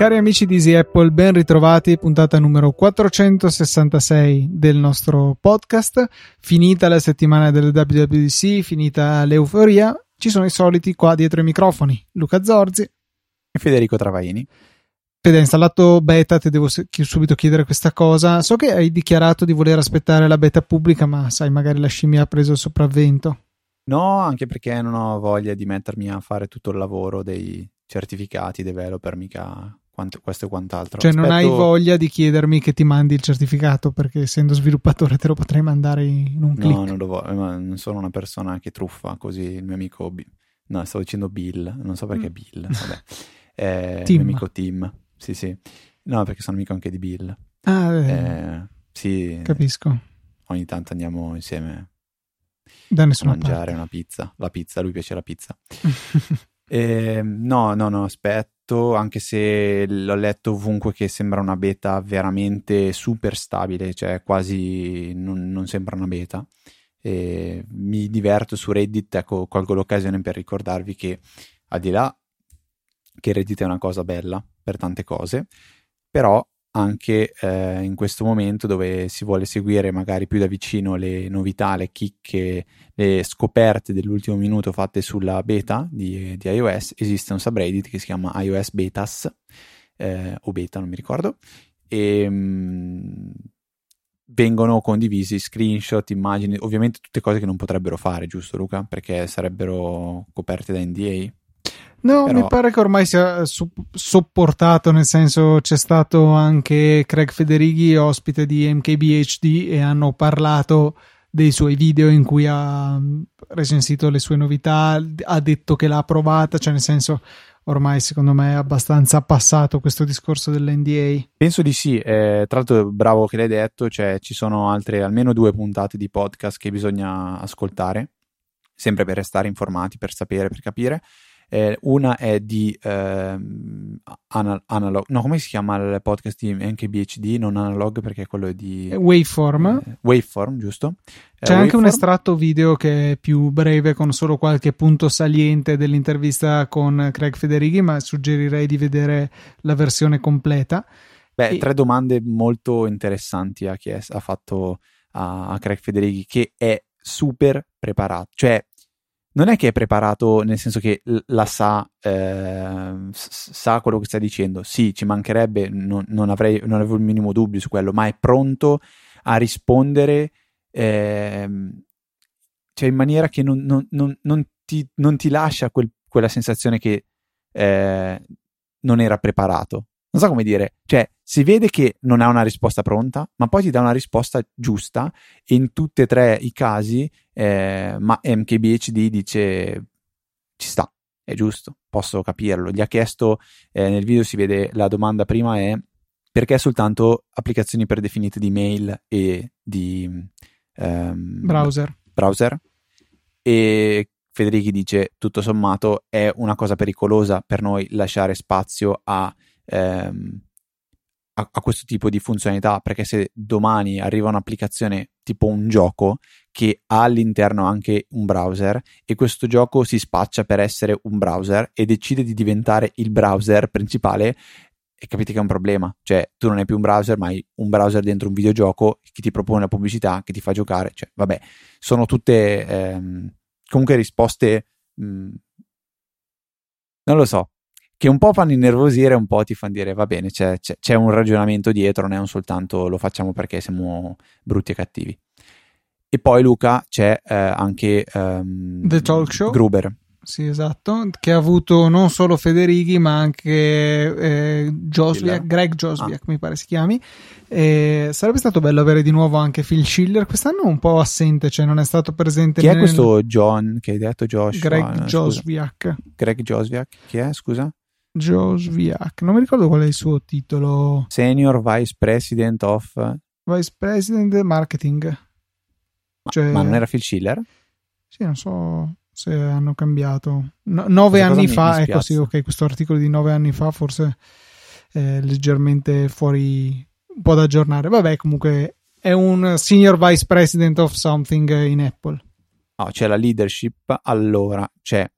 Cari amici di Easy Apple, ben ritrovati, puntata numero 466 del nostro podcast. Finita la settimana del WWDC, finita l'euforia, ci sono i soliti qua dietro i microfoni, Luca Zorzi e Federico Travaini. Fede, hai installato beta, ti devo subito chiedere questa cosa. So che hai dichiarato di voler aspettare la beta pubblica, ma sai, magari la scimmia ha preso il sopravvento. No, anche perché non ho voglia di mettermi a fare tutto il lavoro dei certificati developer, mica quanto, questo e quant'altro. Cioè, Aspetto... non hai voglia di chiedermi che ti mandi il certificato perché essendo sviluppatore te lo potrei mandare in un clic. No, non lo voglio, ma non sono una persona che truffa così il mio amico. No, stavo dicendo Bill, non so perché mm. Bill. Vabbè. Eh, il mio amico Tim. Sì, sì. No, perché sono amico anche di Bill. Ah, eh, eh sì. Capisco. Ogni tanto andiamo insieme da a mangiare parte. una pizza. La pizza, lui piace la pizza. eh, no, no, no, aspetta letto, anche se l'ho letto ovunque che sembra una beta veramente super stabile, cioè quasi non, non sembra una beta. E mi diverto su Reddit, ecco, colgo l'occasione per ricordarvi che al di là che Reddit è una cosa bella per tante cose, però anche eh, in questo momento dove si vuole seguire magari più da vicino le novità, le chicche, le scoperte dell'ultimo minuto fatte sulla beta di, di iOS, esiste un subreddit che si chiama iOS Betas eh, o beta, non mi ricordo, e mh, mm, vengono condivisi screenshot, immagini, ovviamente tutte cose che non potrebbero fare, giusto Luca? Perché sarebbero coperte da NDA. No, Però... mi pare che ormai sia sopportato, nel senso c'è stato anche Craig Federighi, ospite di MKBHD, e hanno parlato dei suoi video in cui ha mm, recensito le sue novità, ha detto che l'ha provata, cioè nel senso ormai secondo me è abbastanza passato questo discorso dell'NDA. Penso di sì, eh, tra l'altro bravo che l'hai detto, cioè ci sono altre almeno due puntate di podcast che bisogna ascoltare, sempre per restare informati, per sapere, per capire. Eh, una è di eh, anal- Analog, no, come si chiama il podcast di NKBHD? Non Analog perché quello è di Waveform. Eh, Waveform, giusto? Eh, C'è anche un estratto video che è più breve con solo qualche punto saliente dell'intervista con Craig Federighi, ma suggerirei di vedere la versione completa. Beh, e... tre domande molto interessanti ha, chiesto, ha fatto a, a Craig Federighi che è super preparato, cioè non è che è preparato nel senso che la sa, eh, sa quello che stai dicendo. Sì, ci mancherebbe, non, non, avrei, non avevo il minimo dubbio su quello, ma è pronto a rispondere eh, cioè in maniera che non, non, non ti, ti, lascia quel, quella sensazione che eh, non era preparato. Non so come dire, cioè si vede che non ha una risposta pronta, ma poi ti dà una risposta giusta e in tutti e tre i casi eh, ma MKBHD dice ci sta, è giusto, posso capirlo. Gli ha chiesto, eh, nel video si vede la domanda prima è perché soltanto applicazioni predefinite di mail e di ehm, browser. browser? E Federichi dice tutto sommato è una cosa pericolosa per noi lasciare spazio a ehm, a, a, questo tipo di funzionalità perché se domani arriva un'applicazione tipo un gioco che ha all'interno anche un browser e questo gioco si spaccia per essere un browser e decide di diventare il browser principale e capite che è un problema. Cioè tu non hai più un browser ma hai un browser dentro un videogioco che ti propone la pubblicità che ti fa giocare cioè vabbè. Sono tutte ehm, comunque risposte mh, mm, non lo so che un po' fanno innervosire, un po' ti fanno dire va bene, c'è, c'è, c'è, un ragionamento dietro, non è un soltanto lo facciamo perché siamo brutti e cattivi. E poi Luca c'è eh, anche um, The Talk Show. Gruber. Sì, esatto, che ha avuto non solo Federighi ma anche eh, Josviak, Greg Josviak ah. mi pare si chiami. E sarebbe stato bello avere di nuovo anche Phil Schiller, quest'anno un po' assente, cioè non è stato presente. Chi nel... è questo John che hai detto Josh? Greg Josviak. Greg Josviak, chi è scusa? Joe Sviak, non mi ricordo qual è il suo titolo. Senior Vice President of Vice President Marketing. Ma, cioè... ma non era Phil Schiller? Sì, non so se hanno cambiato. No, nove Questa anni fa, mi, ecco sì, ok, questo articolo di nove anni fa forse è leggermente fuori, un po' da aggiornare. Vabbè, comunque è un senior vice president of something in Apple. No, c'è la leadership. Allora, c'è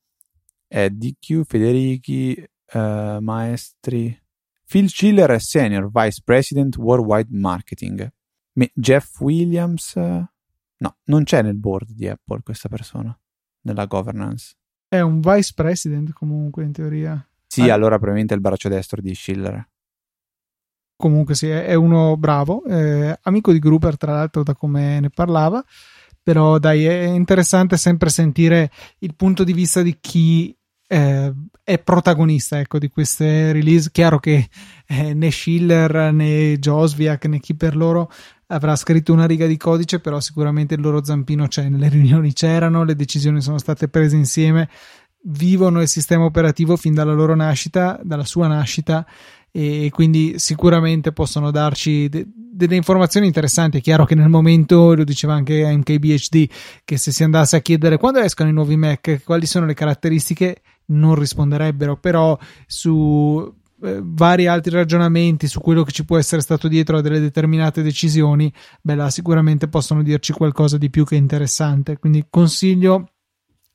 eh, DQ, Federici, eh, Maestri. Phil Schiller è senior vice president worldwide marketing. Me- Jeff Williams. no, non c'è nel board di Apple questa persona, nella governance. È un vice president comunque in teoria. Sì, ah. allora probabilmente è il braccio destro di Schiller. Comunque sì, è uno bravo, eh, amico di Gruber tra l'altro da come ne parlava, però dai è interessante sempre sentire il punto di vista di chi eh, è protagonista ecco, di queste release. Chiaro che eh, né Schiller né Josviak né chi per loro avrà scritto una riga di codice, però sicuramente il loro zampino c'è, nelle riunioni c'erano, le decisioni sono state prese insieme, vivono il sistema operativo fin dalla loro nascita, dalla sua nascita e quindi sicuramente possono darci de- delle informazioni interessanti. È chiaro che nel momento, lo diceva anche MKBHD, che se si andasse a chiedere quando escono i nuovi Mac, quali sono le caratteristiche, non risponderebbero, però su eh, vari altri ragionamenti su quello che ci può essere stato dietro a delle determinate decisioni, beh, là sicuramente possono dirci qualcosa di più che interessante. Quindi consiglio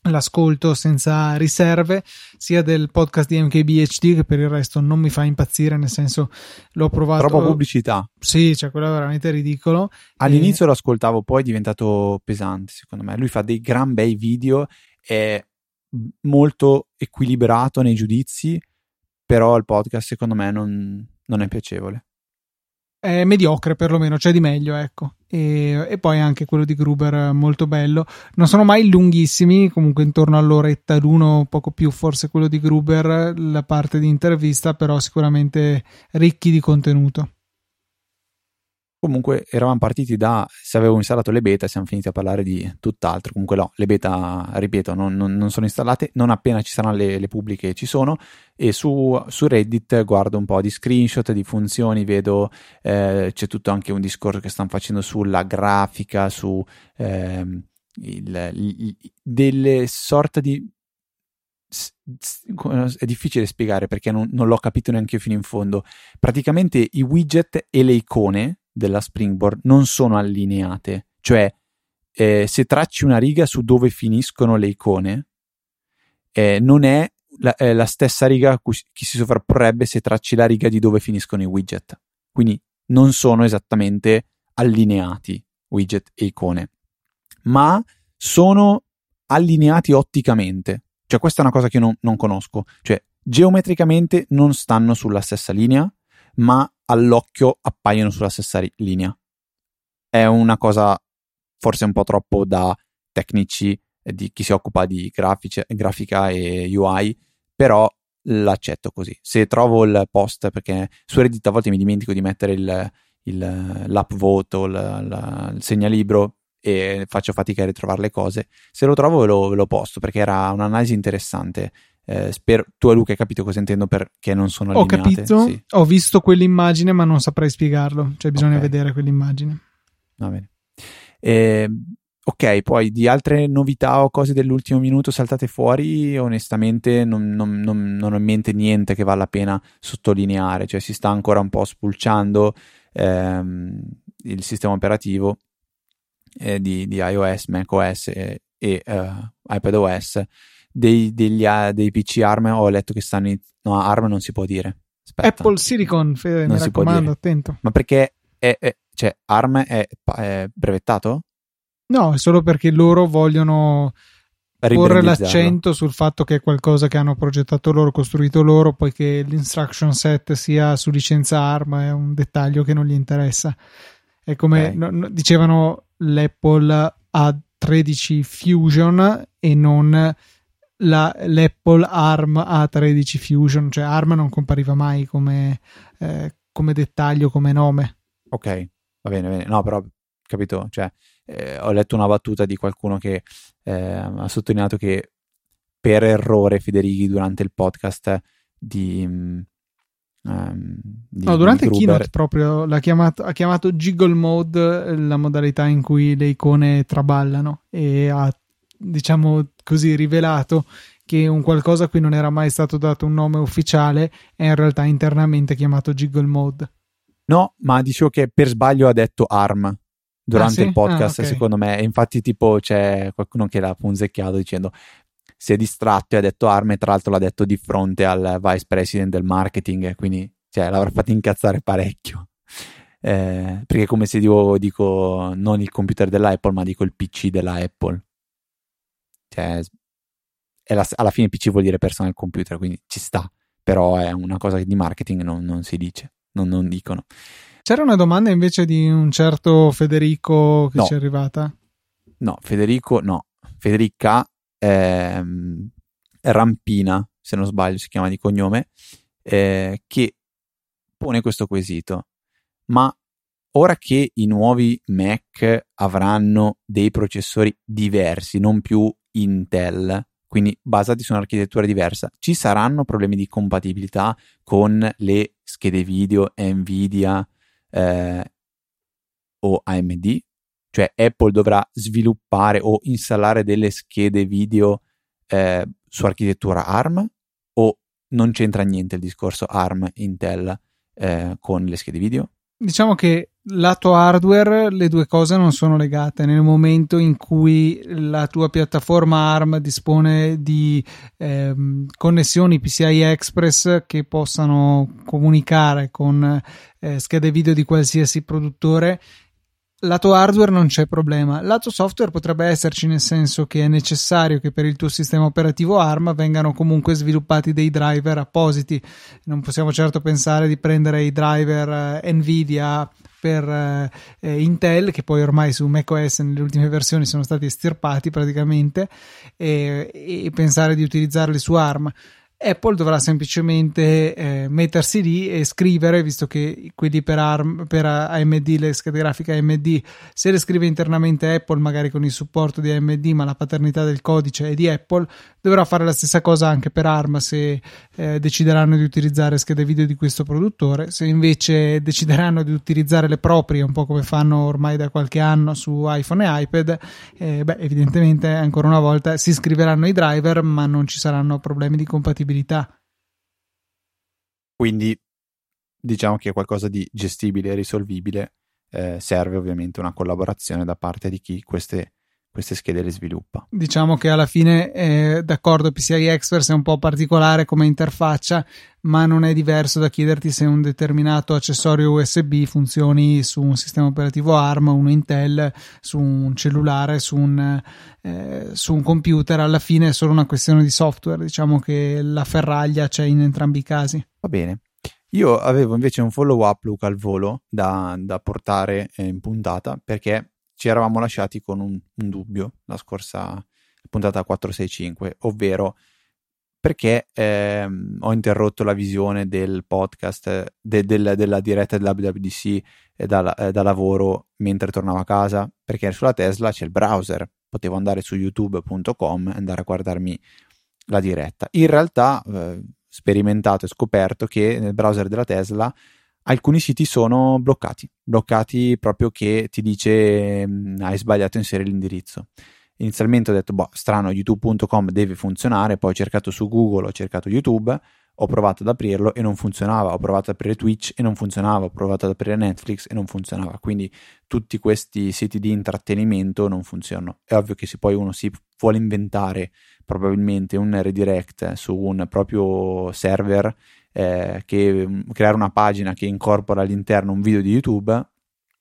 l'ascolto senza riserve sia del podcast di MKBHD che per il resto non mi fa impazzire nel senso l'ho provato troppa pubblicità. Sì cioè quello è veramente ridicolo. All'inizio e... lo ascoltavo poi è diventato pesante secondo me. Lui fa dei gran bei video è molto equilibrato nei giudizi però il podcast secondo me non, non è piacevole. È mediocre perlomeno, c'è di meglio, ecco. E, e, poi anche quello di Gruber molto bello. Non sono mai lunghissimi, comunque intorno all'oretta l'uno, poco più forse quello di Gruber, la parte di intervista, però sicuramente ricchi di contenuto. Comunque eravamo partiti da se avevo installato le beta siamo finiti a parlare di tutt'altro. Comunque no, le beta, ripeto, non, non, non sono installate, non appena ci saranno le, le pubbliche ci sono e su, su, Reddit guardo un po' di screenshot, di funzioni, vedo eh, c'è tutto anche un discorso che stanno facendo sulla grafica, su eh, il, il, delle sorte di è difficile spiegare perché non, non, l'ho capito neanche fino in fondo. Praticamente i widget e le icone della Springboard non sono allineate, cioè eh, se tracci una riga su dove finiscono le icone, eh, non è la, eh, la, stessa riga a cui si sovrapporrebbe se tracci la riga di dove finiscono i widget. Quindi non sono esattamente allineati widget e icone, ma sono allineati otticamente. Cioè, questa è una cosa che non, non conosco. Cioè, geometricamente non stanno sulla stessa linea, ma all'occhio appaiono sulla stessa linea. È una cosa forse un po' troppo da tecnici di chi si occupa di grafici, grafica e UI, però l'accetto così. Se trovo il post, perché su Reddit a volte mi dimentico di mettere il, il, l'upvote o il, il, il segnalibro e faccio fatica a ritrovare le cose, se lo trovo ve lo, ve lo posto perché era un'analisi interessante eh, spero, tu e Luca hai capito cosa intendo perché non sono allineate? Ho capito, sì. ho visto quell'immagine ma non saprei spiegarlo, cioè bisogna okay. vedere quell'immagine. Va bene. Eh, ok, poi di altre novità o cose dell'ultimo minuto saltate fuori, onestamente non, non, non, non ho in mente niente che vale la pena sottolineare, cioè si sta ancora un po' spulciando ehm, il sistema operativo eh, di, di, iOS, macOS e, e uh, iPadOS dei, degli, uh, dei PC ARM ho letto che stanno in... no ARM non si può dire Aspetta. Apple Silicon Fede, non mi raccomando attento ma perché è, è, cioè ARM è, è brevettato? no è solo perché loro vogliono porre l'accento sul fatto che è qualcosa che hanno progettato loro, costruito loro, poiché l'instruction set sia su licenza ARM è un dettaglio che non gli interessa. È come okay. no, dicevano l'Apple A13 Fusion e non la, l'Apple ARM A13 Fusion, cioè ARM non compariva mai come, eh, come dettaglio, come nome. Ok, va bene, bene. No, però capito, cioè, eh, ho letto una battuta di qualcuno che eh, ha sottolineato che per errore Federighi durante il podcast di, um, di no, durante il keynote proprio l'ha chiamato, ha chiamato Jiggle Mode la modalità in cui le icone traballano e ha diciamo così, rivelato che un qualcosa a cui non era mai stato dato un nome ufficiale è in realtà internamente chiamato Jiggle Mode. No, ma dicevo che per sbaglio ha detto ARM durante ah, sì? il podcast, ah, okay. secondo me. Infatti, tipo, c'è qualcuno che l'ha punzecchiato dicendo si è distratto e ha detto ARM e tra l'altro l'ha detto di fronte al vice president del marketing, quindi cioè, l'avrà fatto incazzare parecchio. Eh, perché come se io dico non il computer dell'Apple, ma dico il PC della Apple. Cioè, la, alla fine PC vuol dire personal computer, quindi ci sta, però è una cosa di marketing non, non si dice, non, non, dicono. C'era una domanda invece di un certo Federico che no. ci è arrivata? No, Federico no. Federica eh, Rampina, se non sbaglio si chiama di cognome, eh, che pone questo quesito. Ma ora che i nuovi Mac avranno dei processori diversi, non più Intel, quindi basati su un'architettura diversa, ci saranno problemi di compatibilità con le schede video Nvidia eh, o AMD? Cioè Apple dovrà sviluppare o installare delle schede video eh, su architettura ARM o non c'entra niente il discorso ARM Intel eh, con le schede video? Diciamo che lato hardware le due cose non sono legate. Nel momento in cui la tua piattaforma ARM dispone di ehm, connessioni PCI Express che possano comunicare con eh, schede video di qualsiasi produttore, Lato hardware non c'è problema, lato software potrebbe esserci nel senso che è necessario che per il tuo sistema operativo ARM vengano comunque sviluppati dei driver appositi. Non possiamo certo pensare di prendere i driver eh, Nvidia per eh, eh Intel che poi ormai su macOS nelle ultime versioni sono stati estirpati praticamente e, e pensare di utilizzarli su ARM. Apple dovrà semplicemente eh, mettersi lì e scrivere, visto che quelli per, ARM, per AMD, le schede grafiche AMD, se le scrive internamente Apple, magari con il supporto di AMD, ma la paternità del codice è di Apple, dovrà fare la stessa cosa anche per ARM se eh, decideranno di utilizzare schede video di questo produttore. Se invece decideranno di utilizzare le proprie, un po' come fanno ormai da qualche anno su iPhone e iPad, eh, beh, evidentemente ancora una volta si scriveranno i driver, ma non ci saranno problemi di compatibilità gestibilità. Quindi diciamo che è qualcosa di gestibile e risolvibile. Eh, serve ovviamente una collaborazione da parte di chi queste queste schede le sviluppa. Diciamo che alla fine, eh, d'accordo, PCI Express è un po' particolare come interfaccia, ma non è diverso da chiederti se un determinato accessorio USB funzioni su un sistema operativo ARM, uno Intel, su un cellulare, su un, eh, su un computer. Alla fine è solo una questione di software. Diciamo che la ferraglia c'è in entrambi i casi. Va bene. Io avevo invece un follow up, Luca, al volo da, da portare in puntata perché ci eravamo lasciati con un, un dubbio la scorsa puntata 465, ovvero perché ehm, ho interrotto la visione del podcast, de, del, della diretta dell'WWDC da, eh, da lavoro mentre tornavo a casa, perché sulla Tesla c'è il browser, potevo andare su youtube.com e andare a guardarmi la diretta. In realtà, eh, sperimentato e scoperto che nel browser della Tesla alcuni siti sono bloccati, bloccati proprio che ti dice mh, hai sbagliato a inserire l'indirizzo. Inizialmente ho detto, boh, strano, youtube.com deve funzionare, poi ho cercato su Google, ho cercato YouTube, ho provato ad aprirlo e non funzionava, ho provato ad aprire Twitch e non funzionava, ho provato ad aprire Netflix e non funzionava, quindi tutti questi siti di intrattenimento non funzionano. È ovvio che se poi uno si vuole inventare probabilmente un redirect su un proprio server eh, che mm, creare una pagina che incorpora all'interno un video di YouTube,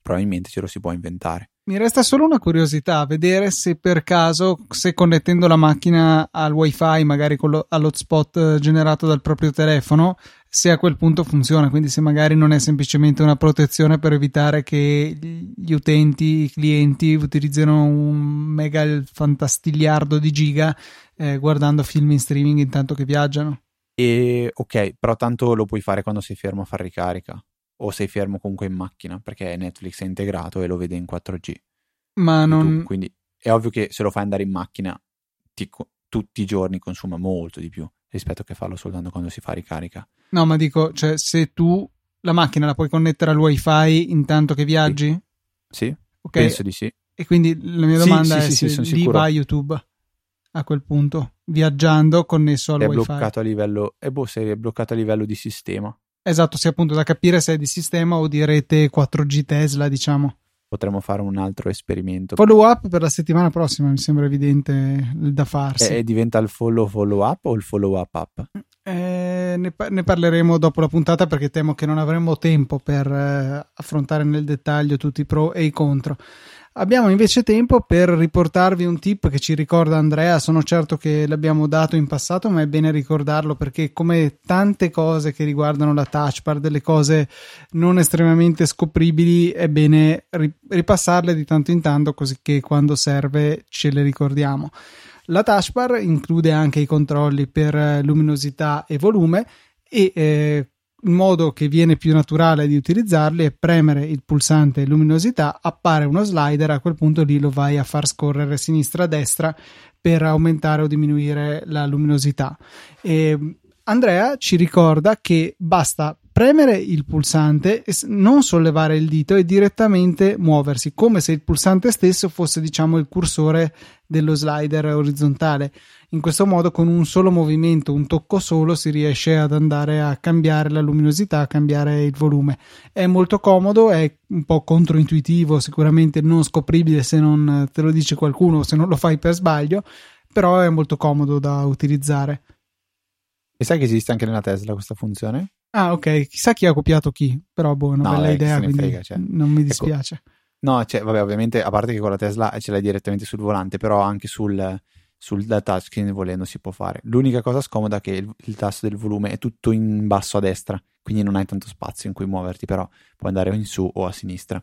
probabilmente ce lo si può inventare. Mi resta solo una curiosità, vedere se per caso, se connettendo la macchina al wifi, magari lo, all'hotspot eh, generato dal proprio telefono, se a quel punto funziona, quindi se magari non è semplicemente una protezione per evitare che gli utenti, i clienti utilizzino un mega fantastigliardo di giga eh, guardando film in streaming intanto che viaggiano. E ok, però tanto lo puoi fare quando sei fermo a fare ricarica o sei fermo comunque in macchina perché Netflix è integrato e lo vede in 4G. Ma non... quindi è ovvio che se lo fai andare in macchina ti, tutti i giorni consuma molto di più rispetto a che farlo soltanto quando si fa ricarica. No, ma dico, cioè se tu la macchina la puoi connettere al wifi intanto che viaggi? Sì, sì okay. penso di sì. E quindi la mia domanda sì, sì, è se lì sicuro. va YouTube a quel punto, viaggiando connesso al è wifi. Bloccato a livello, eh boh, se è bloccato a livello di sistema. Esatto, sì, appunto da capire se è di sistema o di rete 4G Tesla, diciamo. Potremmo fare un altro esperimento. Follow up per la settimana prossima, mi sembra evidente da farsi. E, diventa il follow follow up o il follow up up? Eh, ne, ne, parleremo dopo la puntata perché temo che non avremo tempo per eh, affrontare nel dettaglio tutti i pro e i contro. Abbiamo invece tempo per riportarvi un tip che ci ricorda Andrea, sono certo che l'abbiamo dato in passato, ma è bene ricordarlo perché come tante cose che riguardano la touch bar, delle cose non estremamente scopribili, è bene ripassarle di tanto in tanto così che quando serve ce le ricordiamo. La touch bar include anche i controlli per luminosità e volume e eh, il modo che viene più naturale di utilizzarli è premere il pulsante luminosità, appare uno slider, a quel punto lì lo vai a far scorrere sinistra-destra per aumentare o diminuire la luminosità. E Andrea ci ricorda che basta premere il pulsante, non sollevare il dito e direttamente muoversi, come se il pulsante stesso fosse, diciamo, il cursore dello slider orizzontale. In questo modo, con un solo movimento, un tocco solo, si riesce ad andare a cambiare la luminosità, a cambiare il volume. È molto comodo, è un po' controintuitivo, sicuramente non scopribile se non te lo dice qualcuno o se non lo fai per sbaglio, però è molto comodo da utilizzare. E sai che esiste anche nella Tesla questa funzione? Ah, ok. Chissà chi ha copiato chi, però boh, una no, bella idea, quindi frega, cioè. non mi ecco. dispiace. Ecco, no, cioè, vabbè, ovviamente, a parte che con la Tesla ce l'hai direttamente sul volante, però anche sul, sul touchscreen volendo si può fare. L'unica cosa scomoda è che il, il, tasto del volume è tutto in basso a destra, quindi non hai tanto spazio in cui muoverti, però puoi andare in su o a sinistra.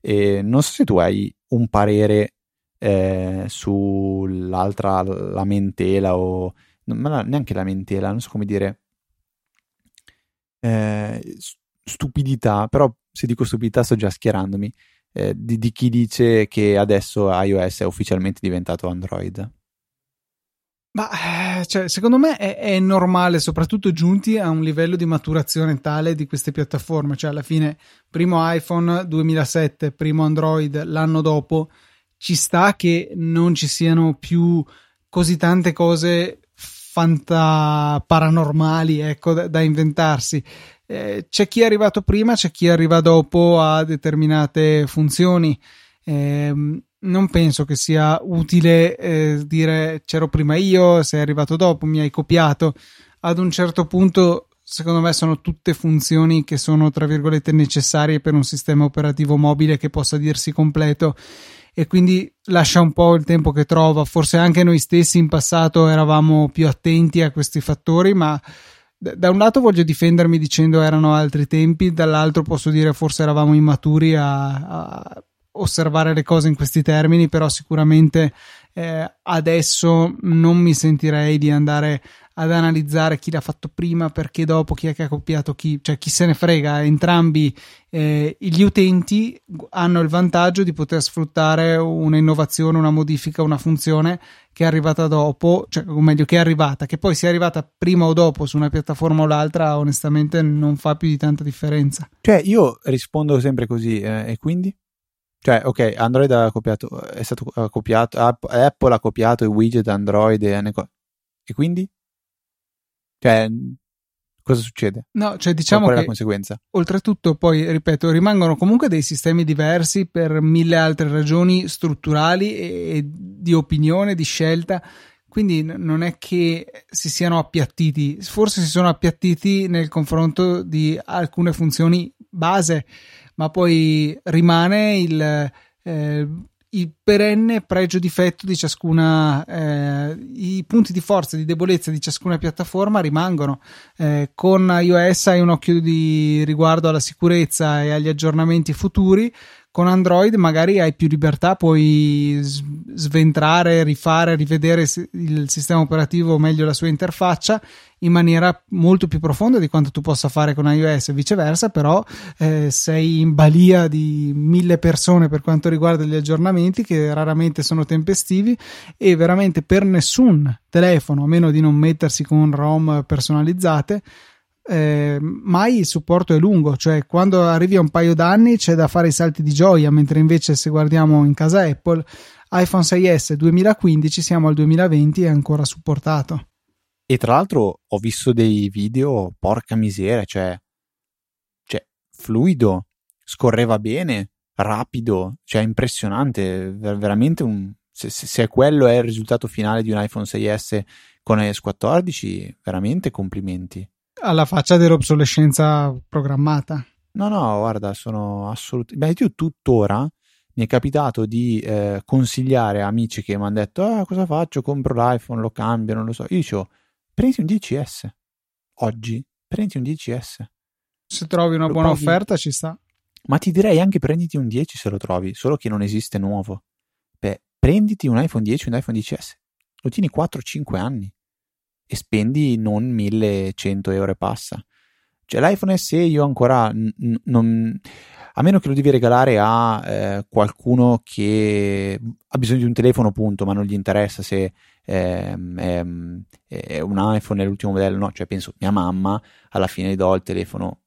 E non so se tu hai un parere eh, sull'altra lamentela o ma neanche lamentela, non so come dire, eh, stupidità, però se dico stupidità sto già schierandomi, eh, di, di, chi dice che adesso iOS è ufficialmente diventato Android. Ma eh, cioè, secondo me è, è, normale, soprattutto giunti a un livello di maturazione tale di queste piattaforme. Cioè, alla fine, primo iPhone 2007, primo Android l'anno dopo, ci sta che non ci siano più così tante cose fanta paranormali ecco, da, da inventarsi. Eh, c'è chi è arrivato prima, c'è chi arriva dopo a determinate funzioni. Eh, non penso che sia utile eh, dire c'ero prima io, sei arrivato dopo, mi hai copiato. Ad un certo punto, secondo me, sono tutte funzioni che sono tra virgolette necessarie per un sistema operativo mobile che possa dirsi completo e quindi lascia un po' il tempo che trova. Forse anche noi stessi in passato eravamo più attenti a questi fattori, ma da un lato voglio difendermi dicendo erano altri tempi, dall'altro posso dire forse eravamo immaturi a, a osservare le cose in questi termini, però sicuramente eh, adesso non mi sentirei di andare ad analizzare chi l'ha fatto prima, perché dopo, chi è che ha copiato chi, cioè chi se ne frega, entrambi eh, gli utenti hanno il vantaggio di poter sfruttare un'innovazione, una modifica, una funzione che è arrivata dopo, cioè o meglio che è arrivata, che poi sia arrivata prima o dopo su una piattaforma o l'altra, onestamente non fa più di tanta differenza. Cioè io rispondo sempre così, eh, e quindi? Cioè, ok, Android ha copiato, è stato copiato, Apple ha copiato i widget Android e, e quindi? Cioè, cosa succede? No, cioè diciamo qual è che la conseguenza? oltretutto poi, ripeto, rimangono comunque dei sistemi diversi per mille altre ragioni strutturali e, e di opinione, di scelta. Quindi non è che si siano appiattiti, forse si sono appiattiti nel confronto di alcune funzioni base, ma poi rimane il, eh, il perenne pregio difetto di ciascuna eh, i punti di forza e di debolezza di ciascuna piattaforma rimangono eh, con iOS hai un occhio di riguardo alla sicurezza e agli aggiornamenti futuri con Android magari hai più libertà, puoi sventrare, rifare, rivedere il sistema operativo, o meglio la sua interfaccia in maniera molto più profonda di quanto tu possa fare con iOS e viceversa, però eh, sei in balia di mille persone per quanto riguarda gli aggiornamenti che raramente sono tempestivi e veramente per nessun telefono, a meno di non mettersi con ROM personalizzate, eh, mai il supporto è lungo, cioè quando arrivi a un paio d'anni c'è da fare i salti di gioia, mentre invece se guardiamo in casa Apple, iPhone 6S 2015 siamo al 2020 e ancora supportato. E tra l'altro ho visto dei video, porca miseria, cioè fluido, scorreva bene, rapido, cioè impressionante, veramente un, se, se, quello è il risultato finale di un iPhone 6S con iOS 14, veramente complimenti. Alla faccia dell'obsolescenza programmata. No, no, guarda, sono assolutamente. Beh, io tuttora mi è capitato di eh, consigliare a amici che mi hanno detto: Ah, cosa faccio? Compro l'iPhone, lo cambio, non lo so. Io dicevo: prendi un 10S. Oggi, prendi un 10S. Se trovi una lo buona paghi... offerta, ci sta. Ma ti direi anche prenditi un 10 se lo trovi, solo che non esiste nuovo. Beh, prenditi un iPhone 10 un iPhone 10S. Lo tieni 4-5 anni e spendi non 1100 euro e passa. Cioè l'iPhone SE io ancora n- non... A meno che lo devi regalare a eh, qualcuno che ha bisogno di un telefono, punto, ma non gli interessa se ehm, è, è, un iPhone, è l'ultimo modello, no, cioè penso mia mamma, alla fine do il telefono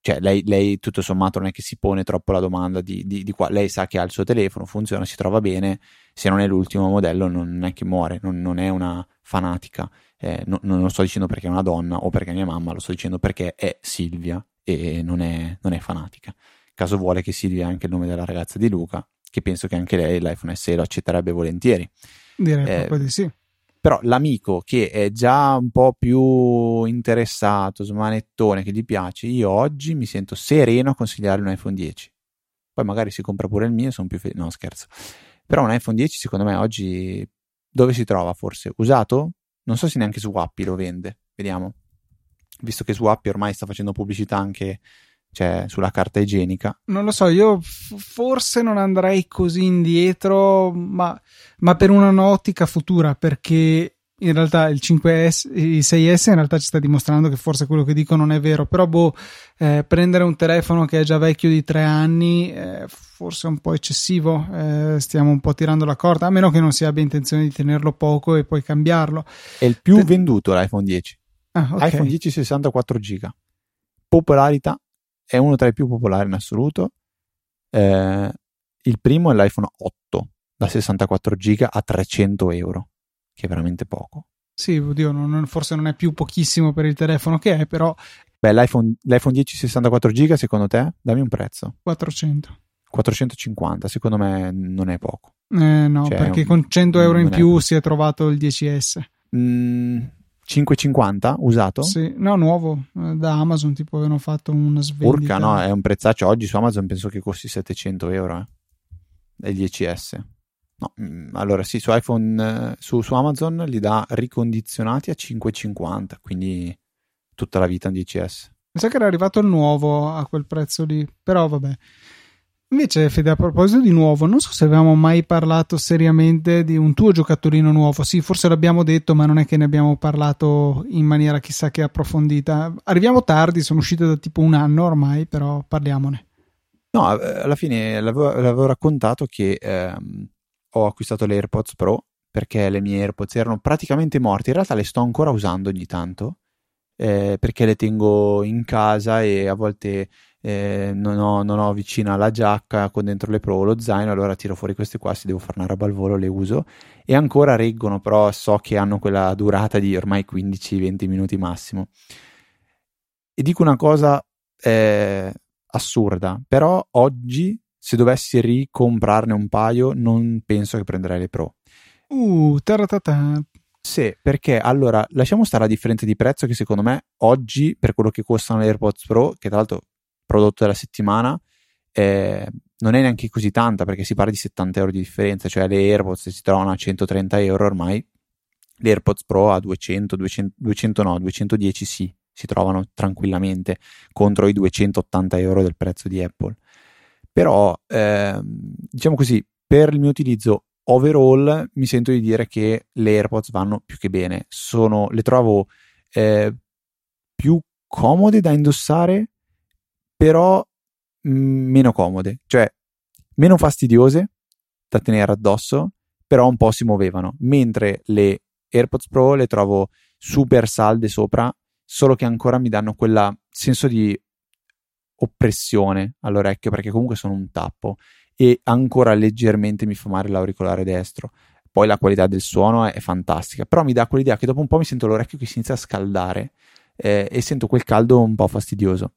cioè lei, lei, tutto sommato non è che si pone troppo la domanda di, di, di, qua, lei sa che ha il suo telefono, funziona, si trova bene, se non è l'ultimo modello non è che muore, non, non è una fanatica, eh, no, non lo sto dicendo perché è una donna o perché è mia mamma, lo sto dicendo perché è Silvia e non è, non è fanatica. Caso vuole che Silvia è anche il nome della ragazza di Luca, che penso che anche lei l'iPhone SE lo accetterebbe volentieri. Direi eh, proprio di sì. Però l'amico che è già un po' più interessato, smanettone, che gli piace, io oggi mi sento sereno a consigliare un iPhone 10. Poi magari si compra pure il mio, sono più felice. No, scherzo. Però un iPhone 10 secondo me oggi dove si trova forse? Usato? Non so se neanche su Appi lo vende. Vediamo. Visto che su Appi ormai sta facendo pubblicità anche cioè sulla carta igienica. Non lo so, io f- forse non andrei così indietro, ma, ma per un'ottica futura, perché in realtà il 5S, il 6S in realtà ci sta dimostrando che forse quello che dico non è vero, però boh, eh, prendere un telefono che è già vecchio di tre anni eh, forse è un po' eccessivo, eh, stiamo un po' tirando la corda, a meno che non si abbia intenzione di tenerlo poco e poi cambiarlo. È il più Te... venduto l'iPhone 10. Ah, okay. iPhone 10 64 giga. Popolarità è uno tra i più popolari in assoluto. Eh, il primo è l'iPhone 8 da 64 giga a 300 euro, che è veramente poco. Sì, oddio, non, forse non è più pochissimo per il telefono che è, però... Beh, l'iPhone, l'iPhone 10 64 giga, secondo te? Dammi un prezzo. 400. 450, secondo me non è poco. Eh, no, cioè, perché un, con 100 euro in più si è trovato il 10S. Mm, 5,50 usato? Sì, no, nuovo eh, da Amazon. Tipo, avevano fatto una svendita. Urca, no, è un prezzaccio. Oggi su Amazon penso che costi 700 euro. Eh. Il 10S. No, mm, allora sì, su iPhone, eh, su, su, Amazon li dà ricondizionati a 5,50. Quindi tutta la vita un 10S. Mi sa che era arrivato il nuovo a quel prezzo lì. Però vabbè. Invece, Fede, a proposito di nuovo, non so se avevamo mai parlato seriamente di un tuo giocattolino nuovo. Sì, forse l'abbiamo detto, ma non è che ne abbiamo parlato in maniera chissà che approfondita. Arriviamo tardi, sono uscito da tipo un anno ormai, però parliamone. No, eh, alla fine l'avevo, l'avevo raccontato che ehm, ho acquistato le AirPods Pro perché le mie AirPods erano praticamente morte. In realtà le sto ancora usando ogni tanto eh, perché le tengo in casa e a volte eh, non, ho, non, ho, vicina la giacca con dentro le pro lo zaino, allora tiro fuori queste qua, se devo fare una roba al volo le uso e ancora reggono, però so che hanno quella durata di ormai 15-20 minuti massimo. E dico una cosa eh, assurda, però oggi se dovessi ricomprarne un paio non penso che prenderei le pro. Uh, taratata. Sì, perché allora lasciamo stare la differenza di prezzo che secondo me oggi per quello che costano le AirPods Pro, che tra l'altro prodotto della settimana eh, non è neanche così tanta perché si parla di 70 euro di differenza, cioè le AirPods si trovano a 130 euro ormai, le AirPods Pro a 200, 200, 200 no, 210 sì, si trovano tranquillamente contro i 280 euro del prezzo di Apple. Però, eh, diciamo così, per il mio utilizzo overall mi sento di dire che le AirPods vanno più che bene, Sono, le trovo eh, più comode da indossare però mm, meno comode, cioè meno fastidiose da tenere addosso, però un po' si muovevano, mentre le AirPods Pro le trovo super salde sopra, solo che ancora mi danno quel senso di oppressione all'orecchio perché comunque sono un tappo e ancora leggermente mi fa male l'auricolare destro. Poi la qualità del suono è, è fantastica, però mi dà quell'idea che dopo un po' mi sento l'orecchio che si inizia a scaldare eh, e sento quel caldo un po' fastidioso.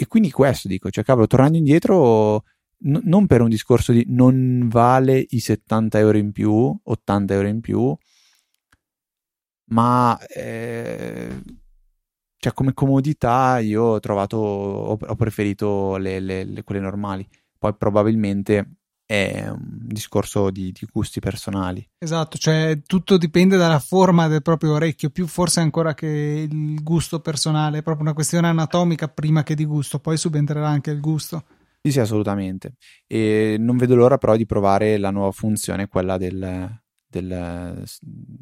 E quindi questo dico, cioè cavolo, tornando indietro, n- non per un discorso di non vale i 70 euro in più, 80 euro in più, ma eh, cioè come comodità io ho trovato, ho, ho preferito le, le, le, quelle normali. Poi probabilmente è un discorso di, di, gusti personali. Esatto, cioè tutto dipende dalla forma del proprio orecchio, più forse ancora che il gusto personale, è proprio una questione anatomica prima che di gusto, poi subentrerà anche il gusto. Sì, sì, assolutamente. E non vedo l'ora però di provare la nuova funzione, quella del, del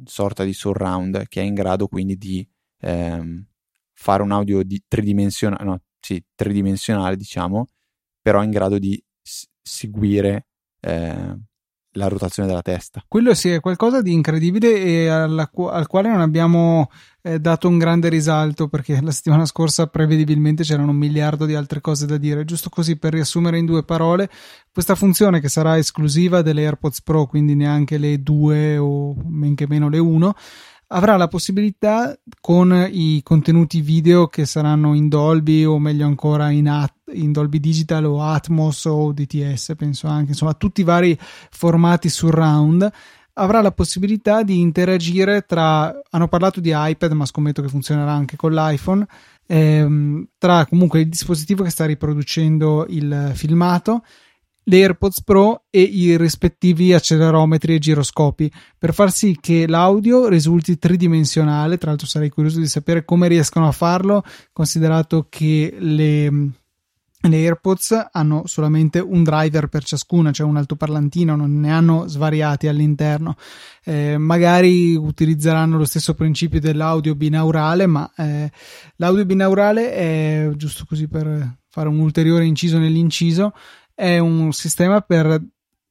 sorta di surround, che è in grado quindi di ehm, fare un audio di tridimensionale, no, sì, tridimensionale, diciamo, però in grado di seguire eh, la rotazione della testa. Quello sì, è qualcosa di incredibile e alla, al quale non abbiamo eh, dato un grande risalto perché la settimana scorsa prevedibilmente c'erano un miliardo di altre cose da dire. Giusto così per riassumere in due parole, questa funzione che sarà esclusiva delle AirPods Pro, quindi neanche le due o men che meno le 1 avrà la possibilità con i contenuti video che saranno in Dolby o meglio ancora in, At- in Dolby Digital o Atmos o DTS, penso anche, insomma tutti i vari formati surround avrà la possibilità di interagire tra hanno parlato di iPad ma scommetto che funzionerà anche con l'iPhone ehm, tra comunque il dispositivo che sta riproducendo il filmato le AirPods Pro e i rispettivi accelerometri e giroscopi per far sì che l'audio risulti tridimensionale. Tra l'altro, sarei curioso di sapere come riescono a farlo, considerato che le, le AirPods hanno solamente un driver per ciascuna, cioè un altoparlantino, non ne hanno svariati all'interno. Eh, magari utilizzeranno lo stesso principio dell'audio binaurale, ma eh, l'audio binaurale è giusto così per fare un ulteriore inciso nell'inciso è un sistema per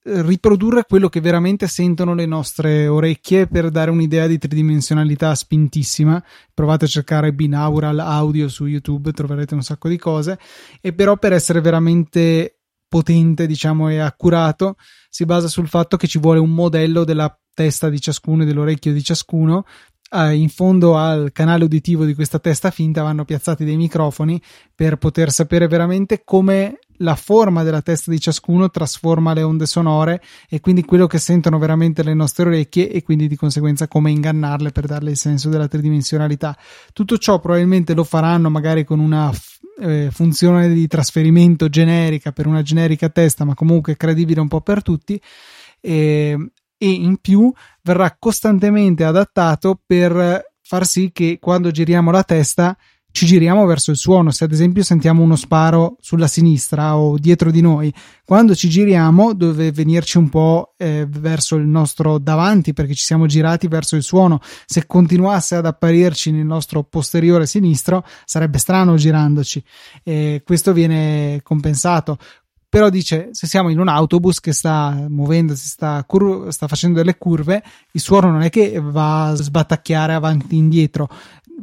riprodurre quello che veramente sentono le nostre orecchie per dare un'idea di tridimensionalità spintissima. Provate a cercare binaural audio su YouTube, troverete un sacco di cose. E però per essere veramente potente, diciamo, e accurato, si basa sul fatto che ci vuole un modello della testa di ciascuno e dell'orecchio di ciascuno. Eh, in fondo al canale uditivo di questa testa finta vanno piazzati dei microfoni per poter sapere veramente come la forma della testa di ciascuno trasforma le onde sonore e quindi quello che sentono veramente le nostre orecchie e quindi di conseguenza come ingannarle per darle il senso della tridimensionalità. Tutto ciò probabilmente lo faranno magari con una eh, funzione di trasferimento generica per una generica testa, ma comunque credibile un po' per tutti. E, e in più verrà costantemente adattato per far sì che quando giriamo la testa ci giriamo verso il suono. Se ad esempio sentiamo uno sparo sulla sinistra o dietro di noi, quando ci giriamo deve venirci un po' eh, verso il nostro davanti perché ci siamo girati verso il suono. Se continuasse ad apparirci nel nostro posteriore sinistro sarebbe strano girandoci. E questo viene compensato però dice se siamo in un autobus che sta muovendosi, sta, cur- sta facendo delle curve, il suono non è che va a sbattacchiare avanti e indietro,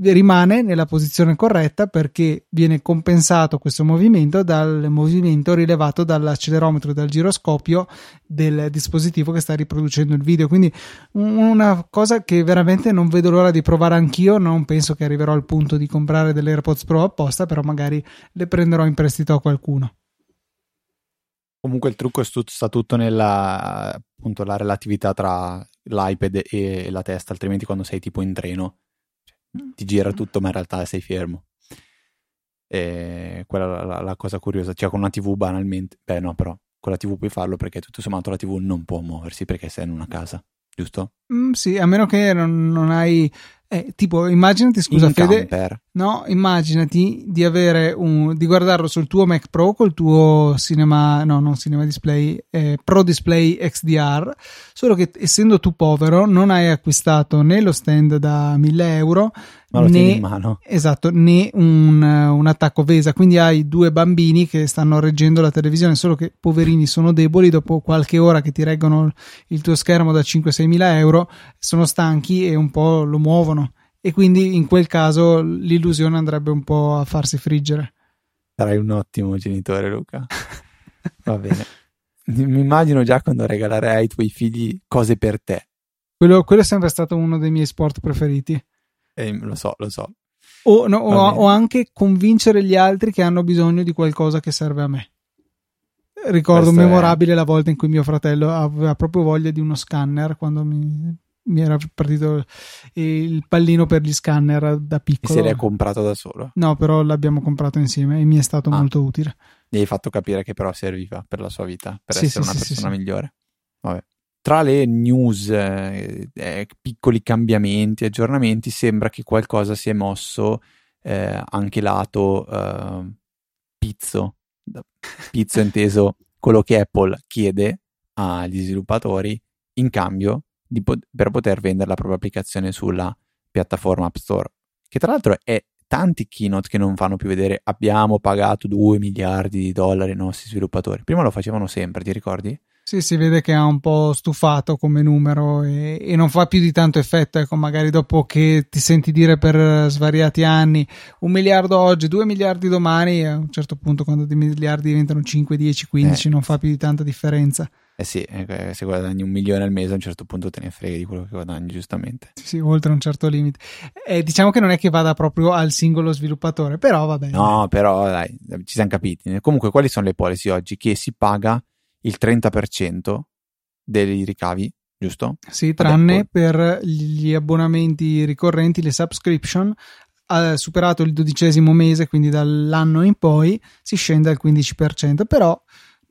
rimane nella posizione corretta perché viene compensato questo movimento dal movimento rilevato dall'accelerometro dal giroscopio del dispositivo che sta riproducendo il video. Quindi una cosa che veramente non vedo l'ora di provare anch'io, non penso che arriverò al punto di comprare delle AirPods Pro apposta, però magari le prenderò in prestito a qualcuno. Comunque il trucco sta tutto nella appunto, la relatività tra l'iPad e la testa, altrimenti quando sei tipo in treno ti gira tutto ma in realtà sei fermo. E quella è la, la, cosa curiosa, cioè con una TV banalmente, beh no però con la TV puoi farlo perché tutto sommato la TV non può muoversi perché sei in una casa, giusto? Mm, sì, a meno che non, non hai eh, tipo, immaginati, scusa, in Fede. Camper. No, immaginati di avere un, di guardarlo sul tuo Mac Pro col tuo cinema, no, non cinema display, eh, Pro Display XDR. Solo che essendo tu povero, non hai acquistato né lo stand da 1000 euro, né, esatto, né un, un, attacco Vesa. Quindi hai due bambini che stanno reggendo la televisione, solo che poverini sono deboli. Dopo qualche ora che ti reggono il tuo schermo da 5-6 mila euro, sono stanchi e un po' lo muovono. E quindi in quel caso l'illusione andrebbe un po' a farsi friggere. Sarai un ottimo genitore, Luca. Va bene. Mi immagino già quando regalerai ai tuoi figli cose per te. Quello, quello è sempre stato uno dei miei sport preferiti. Eh, lo so, lo so. O, no, o, o, anche convincere gli altri che hanno bisogno di qualcosa che serve a me. Ricordo Questo memorabile è... la volta in cui mio fratello aveva proprio voglia di uno scanner quando mi, mi era partito il pallino per gli scanner da piccolo. E se l'hai comprato da solo? No, però l'abbiamo comprato insieme e mi è stato ah. molto utile. Gli hai fatto capire che però serviva per la sua vita, per sì, essere sì, una sì, persona migliore. Vabbè. Tra le news, eh, eh, piccoli cambiamenti, aggiornamenti, sembra che qualcosa si è mosso eh, anche lato eh, pizzo, pizzo inteso quello che Apple chiede agli sviluppatori in cambio po- per poter vendere la propria applicazione sulla piattaforma App Store. Che tra l'altro è tanti keynote che non fanno più vedere abbiamo pagato 2 miliardi di dollari ai nostri sviluppatori. Prima lo facevano sempre, ti ricordi? Sì, si vede che ha un po' stufato come numero e, e, non fa più di tanto effetto. Ecco, magari dopo che ti senti dire per svariati anni un miliardo oggi, due miliardi domani, a un certo punto, quando i miliardi diventano 5, 10, 15, eh. non fa più di tanta differenza. Eh sì, eh, se guadagni un milione al mese a un certo punto te ne freghi di quello che guadagni, giustamente. Sì, sì oltre un certo limite. Eh, diciamo che non è che vada proprio al singolo sviluppatore, però va bene. No, però dai, ci siamo capiti. Comunque, quali sono le policy oggi? Che si paga il 30% dei ricavi, giusto? Sì, tranne per gli abbonamenti ricorrenti, le subscription. Ha superato il dodicesimo mese, quindi dall'anno in poi si scende al 15%, però